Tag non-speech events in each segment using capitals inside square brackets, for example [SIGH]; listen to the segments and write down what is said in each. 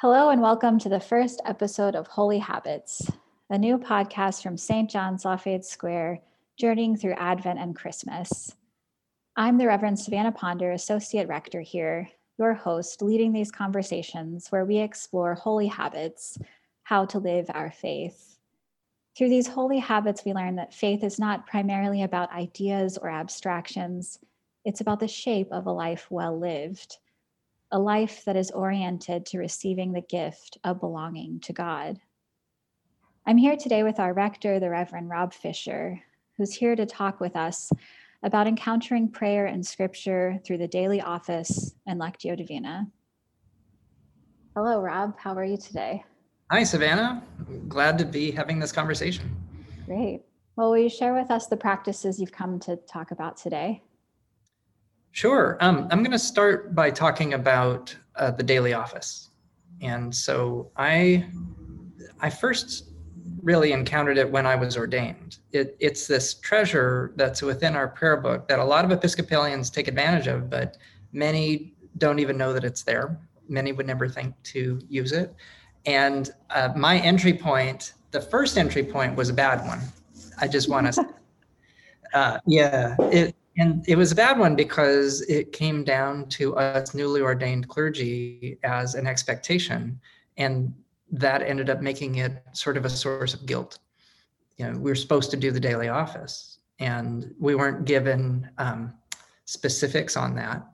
Hello, and welcome to the first episode of Holy Habits, a new podcast from St. John's Lafayette Square, journeying through Advent and Christmas. I'm the Reverend Savannah Ponder, Associate Rector here, your host, leading these conversations where we explore holy habits, how to live our faith. Through these holy habits, we learn that faith is not primarily about ideas or abstractions, it's about the shape of a life well lived a life that is oriented to receiving the gift of belonging to God. I'm here today with our rector, the Reverend Rob Fisher, who's here to talk with us about encountering prayer and scripture through the daily office and Lectio Divina. Hello, Rob. How are you today? Hi, Savannah. Glad to be having this conversation. Great. Well, will you share with us the practices you've come to talk about today? Sure. Um, I'm going to start by talking about uh, the daily office. And so I, I first really encountered it when I was ordained. It, it's this treasure that's within our prayer book that a lot of Episcopalians take advantage of, but many don't even know that it's there. Many would never think to use it. And uh, my entry point, the first entry point was a bad one. I just want to, [LAUGHS] uh, yeah, it, and it was a bad one because it came down to us newly ordained clergy as an expectation. And that ended up making it sort of a source of guilt. You know, we were supposed to do the daily office and we weren't given um, specifics on that.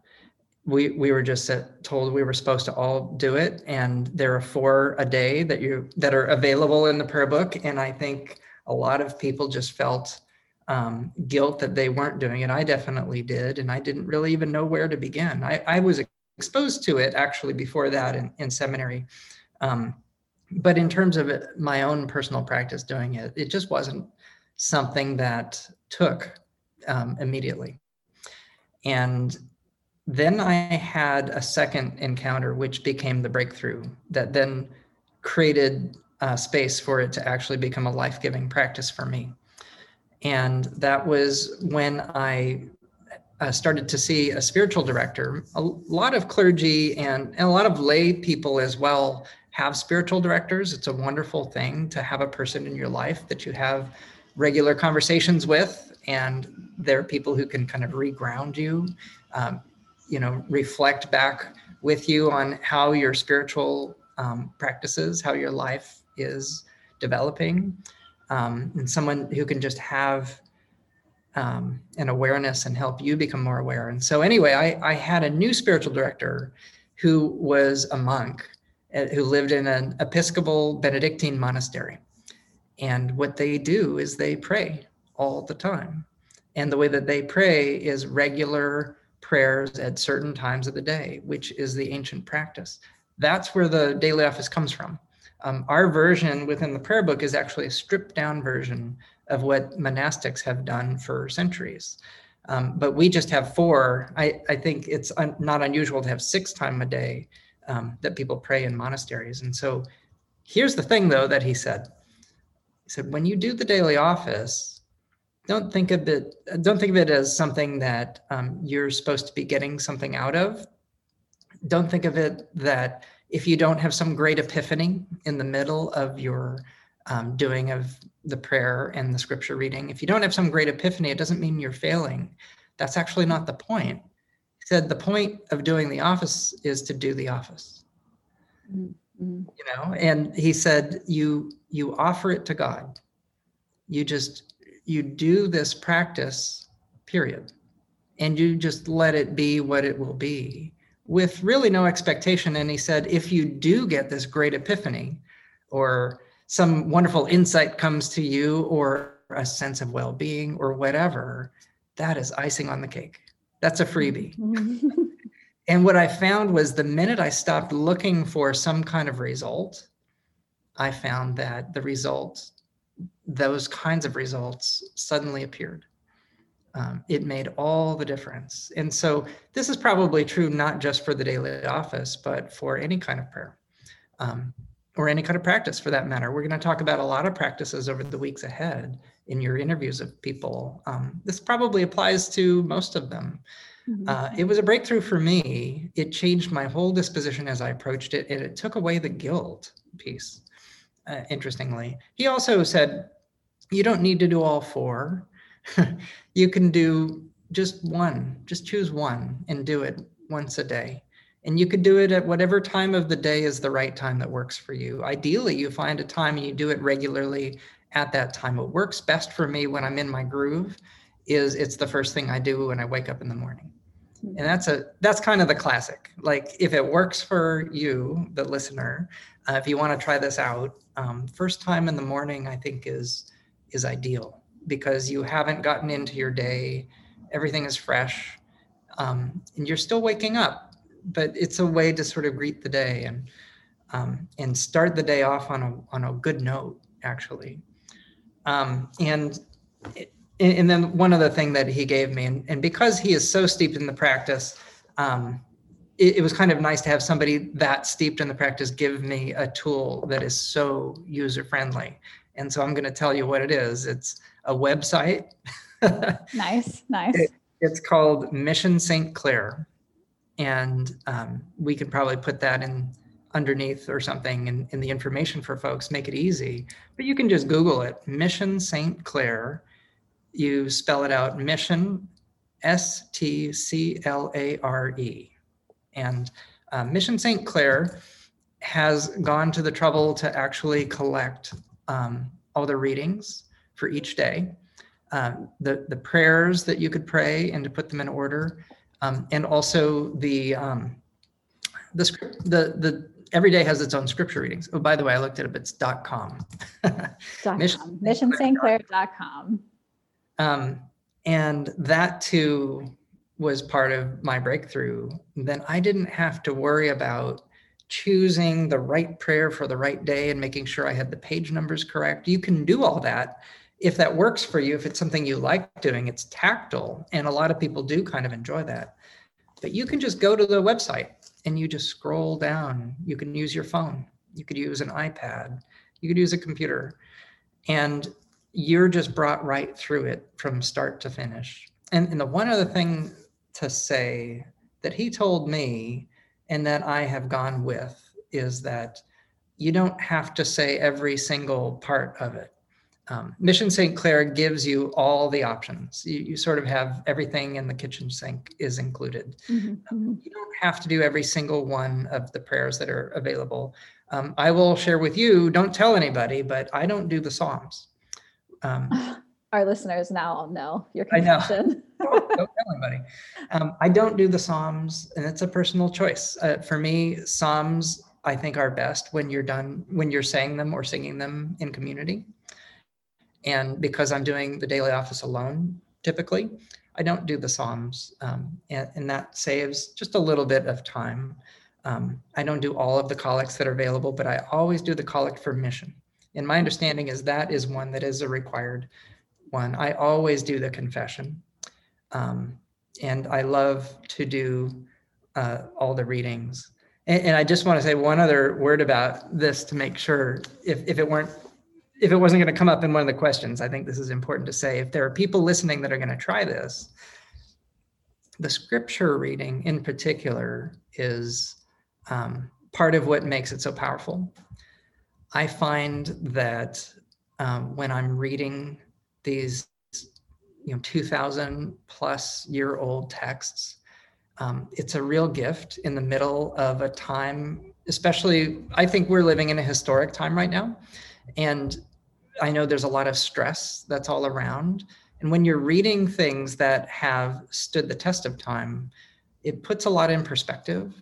We, we were just told we were supposed to all do it and there are four a day that you that are available in the prayer book and i think a lot of people just felt um, guilt that they weren't doing it. I definitely did, and I didn't really even know where to begin. I, I was exposed to it actually before that in, in seminary. Um, but in terms of it, my own personal practice doing it, it just wasn't something that took um, immediately. And then I had a second encounter, which became the breakthrough that then created uh, space for it to actually become a life giving practice for me. And that was when I uh, started to see a spiritual director. A lot of clergy and, and a lot of lay people as well have spiritual directors. It's a wonderful thing to have a person in your life that you have regular conversations with, and they're people who can kind of reground you, um, you know, reflect back with you on how your spiritual um, practices, how your life is developing um, and someone who can just have um, an awareness and help you become more aware. And so, anyway, I, I had a new spiritual director who was a monk uh, who lived in an Episcopal Benedictine monastery. And what they do is they pray all the time. And the way that they pray is regular prayers at certain times of the day, which is the ancient practice. That's where the daily office comes from. Um, our version within the prayer book is actually a stripped down version of what monastics have done for centuries. Um, but we just have four. I, I think it's un, not unusual to have six time a day um, that people pray in monasteries. And so here's the thing, though, that he said. He said, when you do the daily office, don't think of it. Don't think of it as something that um, you're supposed to be getting something out of. Don't think of it that if you don't have some great epiphany in the middle of your um, doing of the prayer and the scripture reading, if you don't have some great epiphany, it doesn't mean you're failing. That's actually not the point. He said the point of doing the office is to do the office. Mm-hmm. You know, and he said you you offer it to God. You just you do this practice, period, and you just let it be what it will be with really no expectation. And he said, if you do get this great epiphany or some wonderful insight comes to you or a sense of well being or whatever, that is icing on the cake. That's a freebie. [LAUGHS] and what I found was the minute I stopped looking for some kind of result, I found that the results, those kinds of results, suddenly appeared um, it made all the difference. And so this is probably true not just for the daily office, but for any kind of prayer um, or any kind of practice for that matter. We're going to talk about a lot of practices over the weeks ahead in your interviews of people. Um, this probably applies to most of them. Mm-hmm. Uh, it was a breakthrough for me. It changed my whole disposition as I approached it, and it took away the guilt piece. Uh, interestingly, he also said, "You don't need to do all four. [LAUGHS] you can do just one. Just choose one and do it once a day." And you could do it at whatever time of the day is the right time that works for you. Ideally, you find a time and you do it regularly at that time. What works best for me when I'm in my groove is it's the first thing I do when I wake up in the morning. Hmm. And that's a that's kind of the classic. Like if it works for you, the listener, uh, if you want to try this out, um, first time in the morning I think is is ideal because you haven't gotten into your day, everything is fresh, um, and you're still waking up. But it's a way to sort of greet the day and um, and start the day off on a on a good note, actually. Um, and and then one other thing that he gave me, and, and because he is so steeped in the practice, um, it, it, was kind of nice to have somebody that steeped in the practice give me a tool that is so user friendly. And so I'm going to tell you what it is. It's a website. [LAUGHS] nice, nice. It, it's called Mission St. Clare. And um, we could probably put that in underneath or something in, in the information for folks, make it easy. But you can just Google it, Mission St. Clare you spell it out mission S T C L A R E. And uh, Mission St. Clare has gone to the trouble to actually collect um, all the readings for each day, um, the, the prayers that you could pray and to put them in order, um, and also the, um, the script, the, the, every day has its own scripture readings. Oh, by the way, I looked it up, it's .com. [LAUGHS] .com. Mission, MissionSt.Clare.com. Um, and that too was part of my breakthrough. Then I didn't have to worry about choosing the right prayer for the right day and making sure I had the page numbers correct. You can do all that if that works for you, if it's something you like doing, it's tactile. And a lot of people do kind of enjoy that. But you can just go to the website and you just scroll down. You can use your phone, you could use an iPad, you could use a computer. And you're just brought right through it from start to finish. And, and the one other thing to say that he told me and that I have gone with is that you don't have to say every single part of it. Um, Mission St. Clare gives you all the options. You, you, sort of have everything in the kitchen sink is included. Mm-hmm. Um, you don't have to do every single one of the prayers that are available. Um, I will share with you, don't tell anybody, but I don't do the Psalms. Um, [LAUGHS] Our listeners now know your confession. I know. don't, [LAUGHS] don't, tell anybody. Um, I don't do the Psalms, and it's a personal choice. Uh, for me, Psalms I think are best when you're done when you're saying them or singing them in community. And because I'm doing the daily office alone, typically, I don't do the Psalms, um, and, and, that saves just a little bit of time. Um, I don't do all of the collects that are available, but I always do the collect for mission. And my understanding is that is one that is a required one. I always do the confession. Um, and I love to do uh, all the readings. And, and, I just want to say one other word about this to make sure if, if it weren't if it wasn't going to come up in one of the questions, I think this is important to say. If there are people listening that are going to try this, the scripture reading in particular is um, part of what makes it so powerful. I find that um, when I'm reading these, you know, 2000 plus year old texts, um, it's a real gift in the middle of a time, especially, I think we're living in a historic time right now. And I know there's a lot of stress that's all around. And when you're reading things that have stood the test of time, it puts a lot in perspective.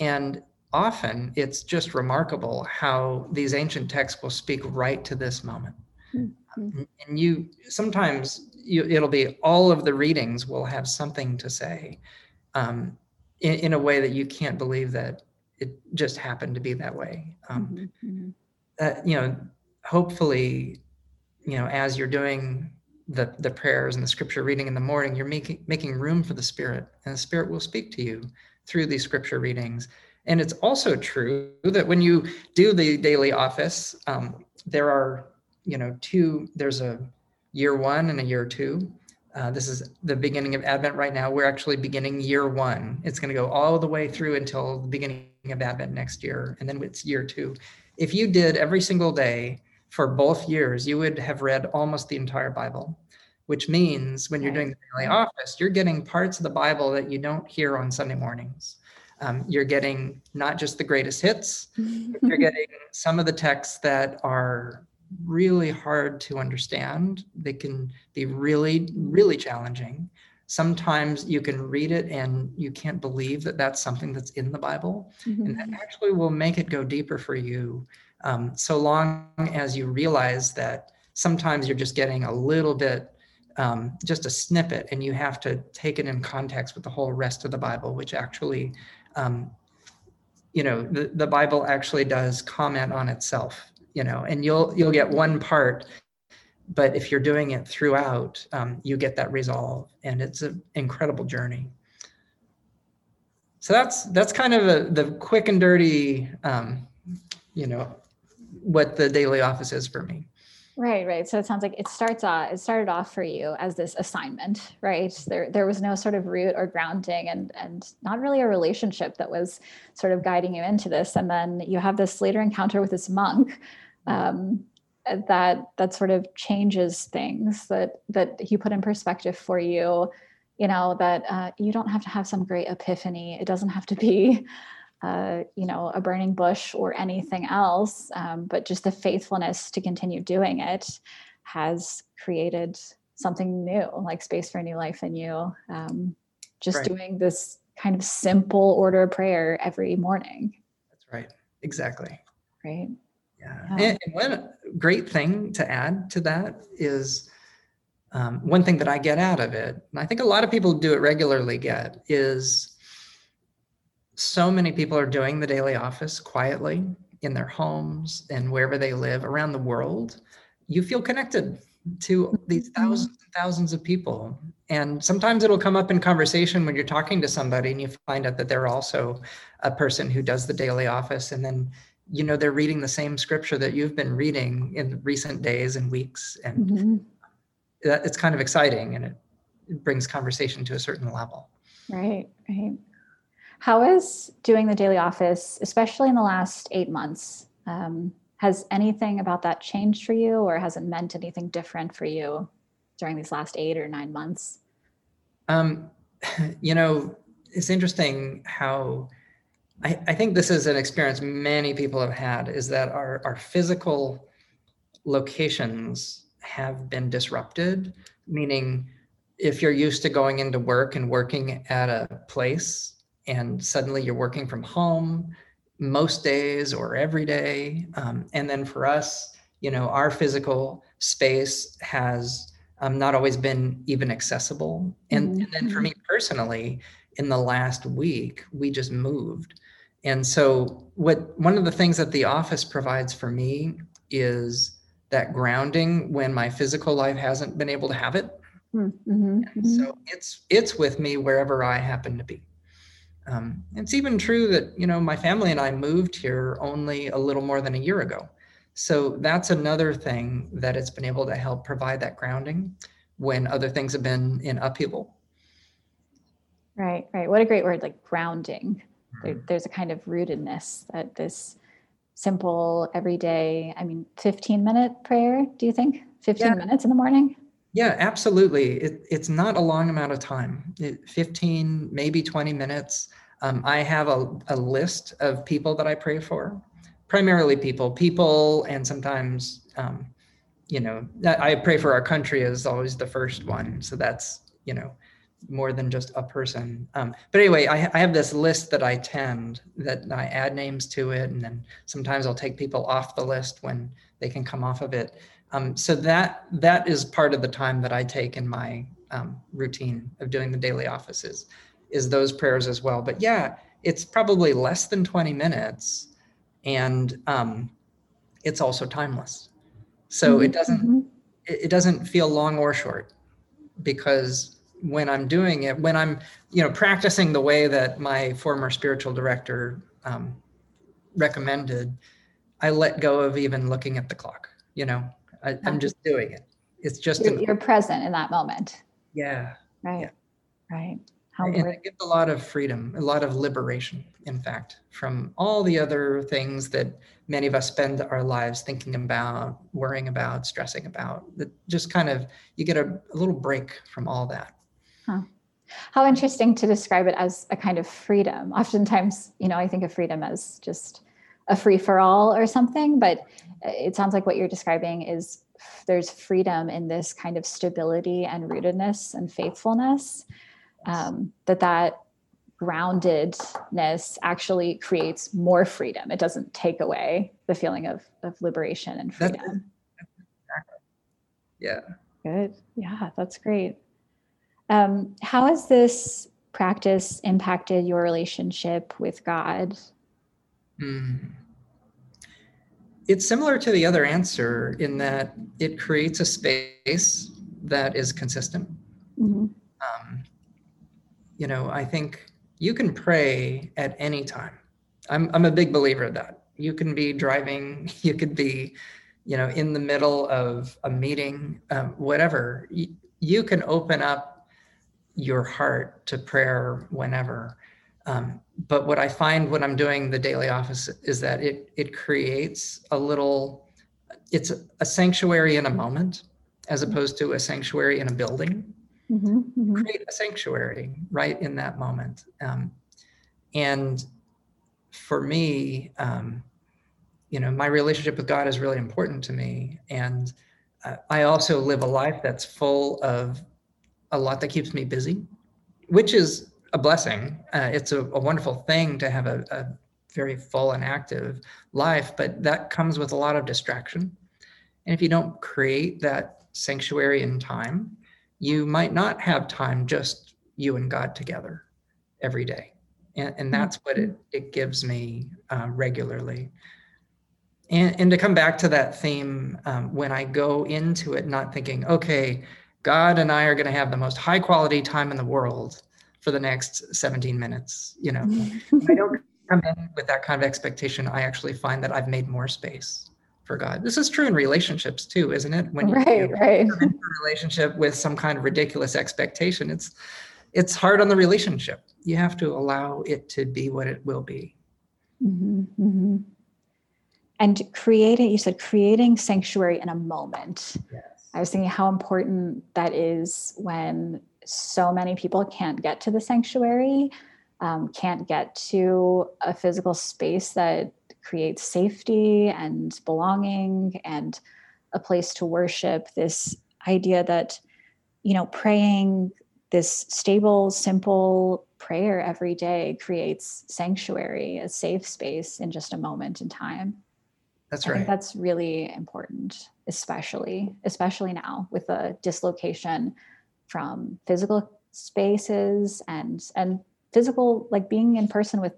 And often it's just remarkable how these ancient texts will speak right to this moment. Mm-hmm. And you sometimes you, it'll be all of the readings will have something to say um, in, in, a way that you can't believe that it just happened to be that way. Um, mm-hmm. uh, you know, hopefully, you know, as you're doing the the prayers and the scripture reading in the morning, you're making making room for the Spirit, and the Spirit will speak to you through these scripture readings and it's also true that when you do the daily office, um, there are, you know, two, there's a year one and a year two. Uh, this is the beginning of Advent right now. We're actually beginning year one. It's going to go all the way through until the beginning of Advent next year, and then it's year two. If you did every single day for both years, you would have read almost the entire Bible, which means when you're doing the daily office, you're getting parts of the Bible that you don't hear on Sunday mornings. Um, you're getting not just the greatest hits, you're [LAUGHS] getting some of the texts that are really hard to understand. They can be really, really challenging. Sometimes you can read it and you can't believe that that's something that's in the Bible. Mm-hmm. And that mm-hmm. actually will make it go deeper for you um, so long as you realize that sometimes you're just getting a little bit, um, just a snippet, and you have to take it in context with the whole rest of the Bible, which actually, um, you know, the, the Bible actually does comment on itself you know, and you'll you'll get one part, but if you're doing it throughout, um, you get that resolve, and it's an incredible journey. So that's that's kind of a, the quick and dirty, um, you know, what the daily office is for me. Right, right. So it sounds like it starts off it started off for you as this assignment, right? There there was no sort of root or grounding and and not really a relationship that was sort of guiding you into this. And then you have this later encounter with this monk um, that that sort of changes things that that he put in perspective for you you know that uh, you don't have to have some great epiphany it doesn't have to be uh, you know a burning bush or anything else um, but just the faithfulness to continue doing it has created something new like space for a new life in you um, just right. doing this kind of simple order of prayer every morning. That's right. Exactly. Right. Yeah. And, one great thing to add to that is um, one thing that I get out of it, and I think a lot of people do it regularly get, is so many people are doing the daily office quietly in their homes and wherever they live around the world. You feel connected to these mm-hmm. thousands and thousands of people. And sometimes it'll come up in conversation when you're talking to somebody and you find out that they're also a person who does the daily office. And then you know they're reading the same scripture that you've been reading in recent days and weeks and mm-hmm. that, it's kind of exciting and it, it brings conversation to a certain level right right how is doing the daily office especially in the last eight months um, has anything about that changed for you or has it meant anything different for you during these last eight or nine months? Um, [LAUGHS] you know it's interesting how I, I think this is an experience many people have had is that our, our physical locations have been disrupted, meaning if you're used to going into work and working at a place and suddenly you're working from home most days or every day. Um, and then for us, you know, our physical space has um, not always been even accessible. And, mm-hmm. and then for me personally, in the last week, we just moved and so what one of the things that the office provides for me is that grounding when my physical life hasn't been able to have it hmm, mm-hmm, mm-hmm. so it's it's with me wherever i happen to be um, it's even true that you know my family and i moved here only a little more than a year ago. So that's another thing that it's been able to help provide that grounding when other things have been in upheaval. Right right. What a great word like grounding. Mm-hmm. there's a kind of rootedness that this simple everyday i mean 15 minute prayer do you think? 15 yeah. minutes in the morning yeah absolutely it, it's not a long amount of time it, 15 maybe 20 minutes um, i have a, a list of people that i pray for primarily people people and sometimes um, you know i pray for our country is always the first one so that's you know more than just a person. Um, but anyway, I, I, have this list that I tend that I add names to it, and then sometimes I'll take people off the list when they can come off of it. Um, so that that is part of the time that I take in my um, routine of doing the daily offices is those prayers as well. But yeah, it's probably less than 20 minutes, and um, it's also timeless. So mm-hmm. it doesn't mm-hmm. it doesn't feel long or short because when I'm doing it, when I'm, you know, practicing the way that my former spiritual director um, recommended, I let go of even looking at the clock. You know, I, am just doing it. It's just you're, you're, present in that moment. Yeah. Right. Yeah. Right. How and it gives a lot of freedom, a lot of liberation, in fact, from all the other things that many of us spend our lives thinking about, worrying about, stressing about. That just kind of you get a, a little break from all that. How interesting to describe it as a kind of freedom. Oftentimes, you know, I think of freedom as just a free for all or something, but it sounds like what you're describing is there's freedom in this kind of stability and rootedness and faithfulness um, that that groundedness actually creates more freedom. It doesn't take away the feeling of, of liberation and That's- freedom. Yeah. good. Yeah that's great. Um, how has this practice impacted your relationship with god Hmm. It's similar to the other answer in that it creates a space that is consistent. Mhm. Um, you know, I think you can pray at any time. I'm, I'm a big believer of that. You can be driving, [LAUGHS] you could be, you know, in the middle of a meeting, um, whatever. You, you can open up your heart to prayer whenever. Um, but what I find when I'm doing the daily office is that it it creates a little, it's a, sanctuary in a moment, as opposed to a sanctuary in a building Mhm, mhm. create a sanctuary right in that moment. Um, and for me, um, you know, my relationship with God is really important to me. And uh, I also live a life that's full of a lot that keeps me busy, which is a blessing. Uh, it's a, a wonderful thing to have a, a very full and active life, but that comes with a lot of distraction. And if you don't create that sanctuary in time, you might not have time just you and God together every day. And, and that's what it, it gives me uh, regularly. And, and to come back to that theme, um, when I go into it not thinking, okay, God and I are going to have the most high quality time in the world for the next 17 minutes, you know, I don't come in with that kind of expectation, I actually find that I've made more space for God. This is true in relationships too, isn't it? When you, right right come into a relationship with some kind of ridiculous expectation, it's it's hard on the relationship. You have to allow it to be what it will be. Mhm, mhm. And creating, you said creating sanctuary in a moment. Yes. I was thinking how important that is when so many people can't get to the sanctuary, um, can't get to a physical space that creates safety and belonging and a place to worship. This idea that, you know, praying this stable, simple prayer every day creates sanctuary, a safe space in just a moment in time. That's right. that's really important, especially especially now with the dislocation from physical spaces and and physical like being in person with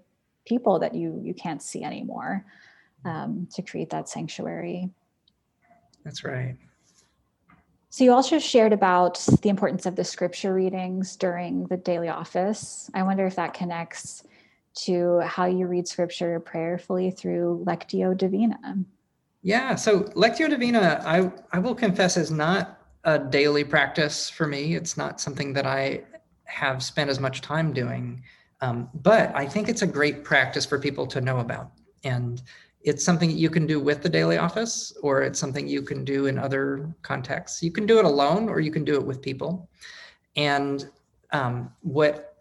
people that you you can't see anymore um, to create that sanctuary. That's right. So you also shared about the importance of the scripture readings during the daily office. I wonder if that connects to how you read scripture prayerfully through Lectio Divina. Yeah. So Lectio Divina, I I will confess, is not a daily practice for me. It's not something that I have spent as much time doing. Um, but I think it's a great practice for people to know about. And it's something you can do with the daily office, or it's something you can do in other contexts. You can do it alone, or you can do it with people. And um, what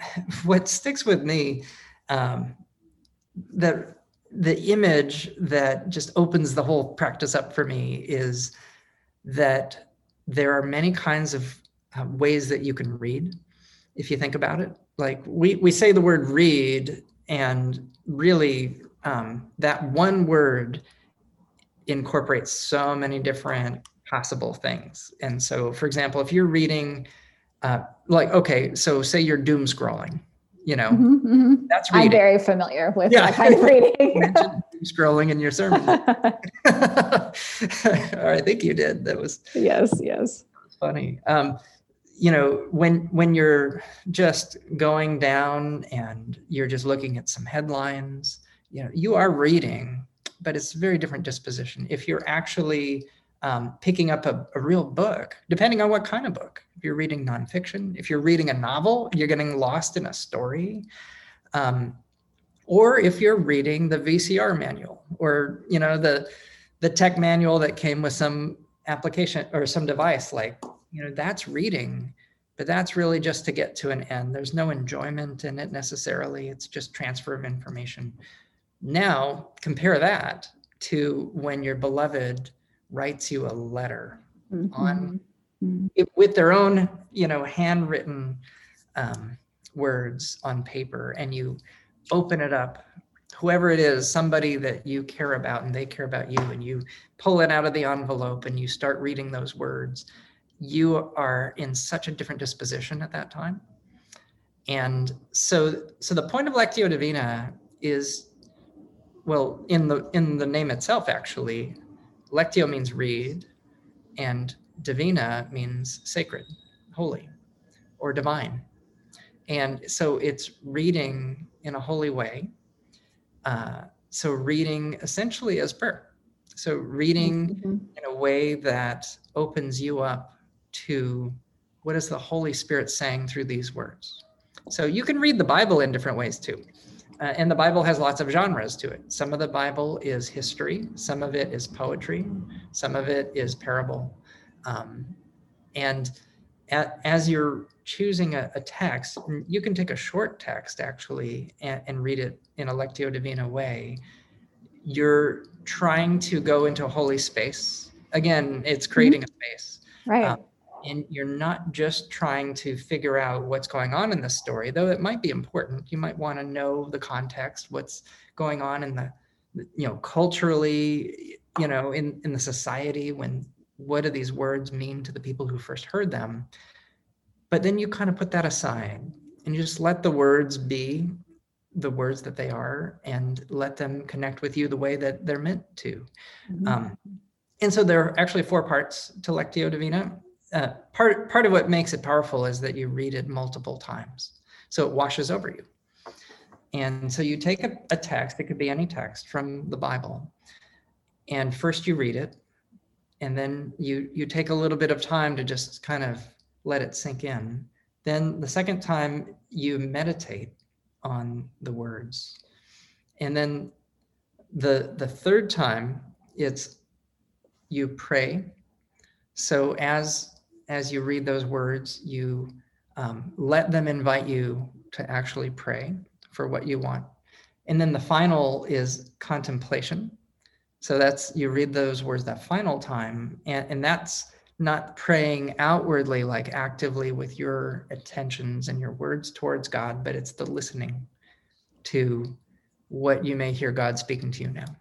[LAUGHS] what sticks with me, um, that the image that just opens the whole practice up for me is that there are many kinds of uh, ways that you can read if you think about it like we, we say the word read and really um, that one word incorporates so many different possible things and so for example if you're reading uh, like okay so say you're doom scrolling you know Mhm, mhm. that's I'm very familiar with Yeah. that kind of reading. [LAUGHS] doom scrolling in your sermon [LAUGHS] [LAUGHS] or i think you did that was yes, yes. funny. Um, you know, when when you're just going down and you're just looking at some headlines, you know, you are reading, but it's a very different disposition. If you're actually um, picking up a, a, real book, depending on what kind of book. If you're reading nonfiction, if you're reading a novel, you're getting lost in a story. Um, or if you're reading the VCR manual or you know the the tech manual that came with some application or some device like you know that's reading but that's really just to get to an end there's no enjoyment in it necessarily it's just transfer of information now compare that to when your beloved writes you a letter mm-hmm. on mm-hmm. with their own you know handwritten um, words on paper and you open it up whoever it is somebody that you care about and they care about you and you pull it out of the envelope and you start reading those words you are in such a different disposition at that time. And so so the point of lectio divina is well in the in the name itself actually lectio means read and divina means sacred holy or divine. And so it's reading in a holy way uh, so reading essentially as prayer so reading mm-hmm. in a way that opens you up to what is the holy spirit saying through these words so you can read the bible in different ways too uh, and the Bible has lots of genres to it. Some of the Bible is history, some of it is poetry, some of it is parable. Um, and as you're choosing a, a, text, you can take a short text actually and, and, read it in a Lectio Divina way. You're trying to go into a holy space. Again, it's creating mm-hmm. a space. Right. Um, and you're not just trying to figure out what's going on in the story though it might be important you might want to know the context what's going on in the you know culturally you know in in the society when what do these words mean to the people who first heard them but then you kind of put that aside and you just let the words be the words that they are and let them connect with you the way that they're meant to mm-hmm. um, and so there are actually four parts to lectio divina uh, part part of what makes it powerful is that you read it multiple times, so it washes over you. And so you take a, a text; it could be any text from the Bible, and first you read it, and then you you take a little bit of time to just kind of let it sink in. Then the second time you meditate on the words, and then the the third time it's you pray so as as you read those words, you um, let them invite you to actually pray for what you want. And then the final is contemplation. So that's you read those words that final time, and, and that's not praying outwardly, like actively with your attentions and your words towards God, but it's the listening to what you may hear God speaking to you now.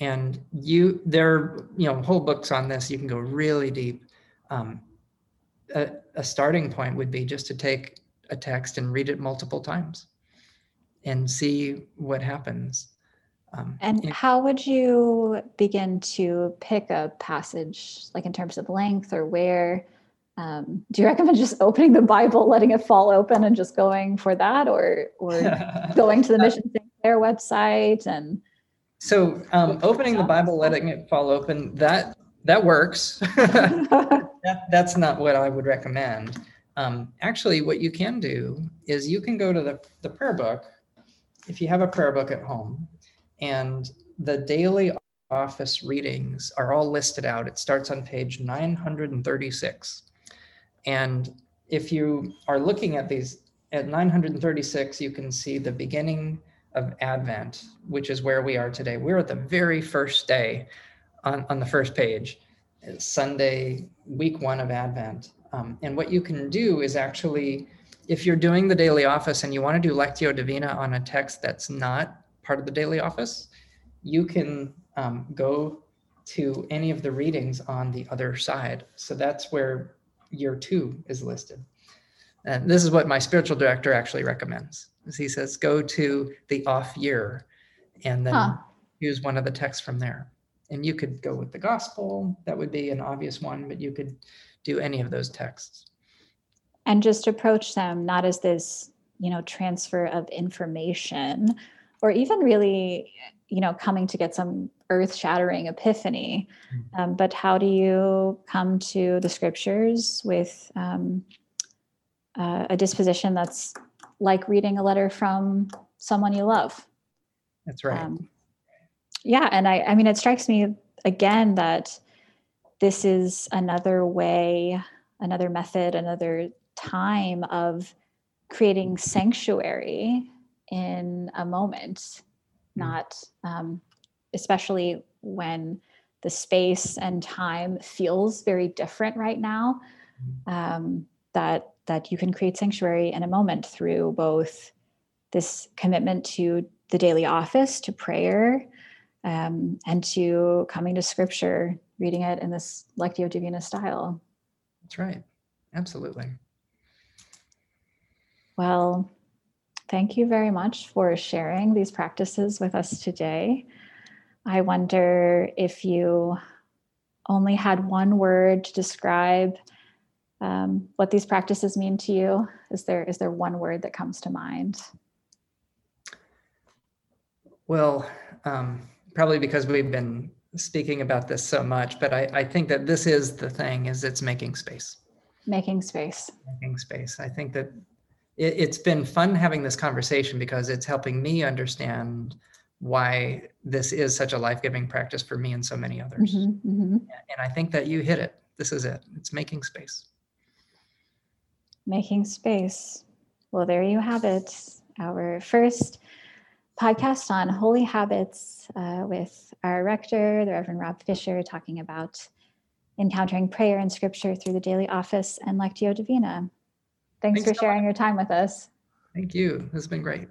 And you, there are you know whole books on this. You can go really deep. Um, a, a starting point would be just to take a text and read it multiple times and see what happens. Um, and how would you begin to pick a passage, like in terms of length or where? Um, do you recommend just opening the Bible, letting it fall open, and just going for that, or or [LAUGHS] going to the Mission St. Clare website and? So, um, opening the Bible, letting it fall open that that works. [LAUGHS] [LAUGHS] that, that's not what I would recommend. Um, actually, what you can do is you can go to the, the prayer book if you have a prayer book at home, and the daily office readings are all listed out. It starts on page 936. And if you are looking at these at 936, you can see the beginning of Advent, which is where we are today. We're at the very first day on, on the first page. Sunday, week one of Advent. Um, and what you can do is actually, if you're doing the daily office and you want to do Lectio Divina on a text that's not part of the daily office, you can um, go to any of the readings on the other side. So that's where year two is listed. And this is what my spiritual director actually recommends. He says, go to the off year and then huh. use one of the texts from there and you could go with the gospel that would be an obvious one but you could do any of those texts and just approach them not as this you know transfer of information or even really, you know, coming to get some earth shattering epiphany. Mm. Um, but how do you come to the scriptures with um, uh, a disposition that's like reading a letter from someone you love? That's right. Um, yeah, and I, I mean, it strikes me again that this is another way, another method, another time of creating sanctuary in a moment, not um, especially when the space and time feels very different right now. Um, that that you can create sanctuary in a moment through both this commitment to the daily office, to prayer, um, and to coming to scripture, reading it in this Lectio Divina style. That's right. Absolutely. Well, thank you very much for sharing these practices with us today. I wonder if you only had one word to describe um, what these practices mean to you. Is there is there one word that comes to mind? Well, um, probably because we've been speaking about this so much, but I, I think that this is the thing: is it's making space. Making space. Making space. I think that it, it's been fun having this conversation because it's helping me understand why this is such a life-giving practice for me and so many others. Mhm, mhm. And I think that you hit it. This is it. It's making space. Making space. Well, there you have it. Our first podcast on holy habits uh, with our rector, the Reverend Rob Fisher, talking about encountering prayer and scripture through the daily office and Lectio Divina. Thanks, Thanks for so sharing your time with us. Thank you. This has been great.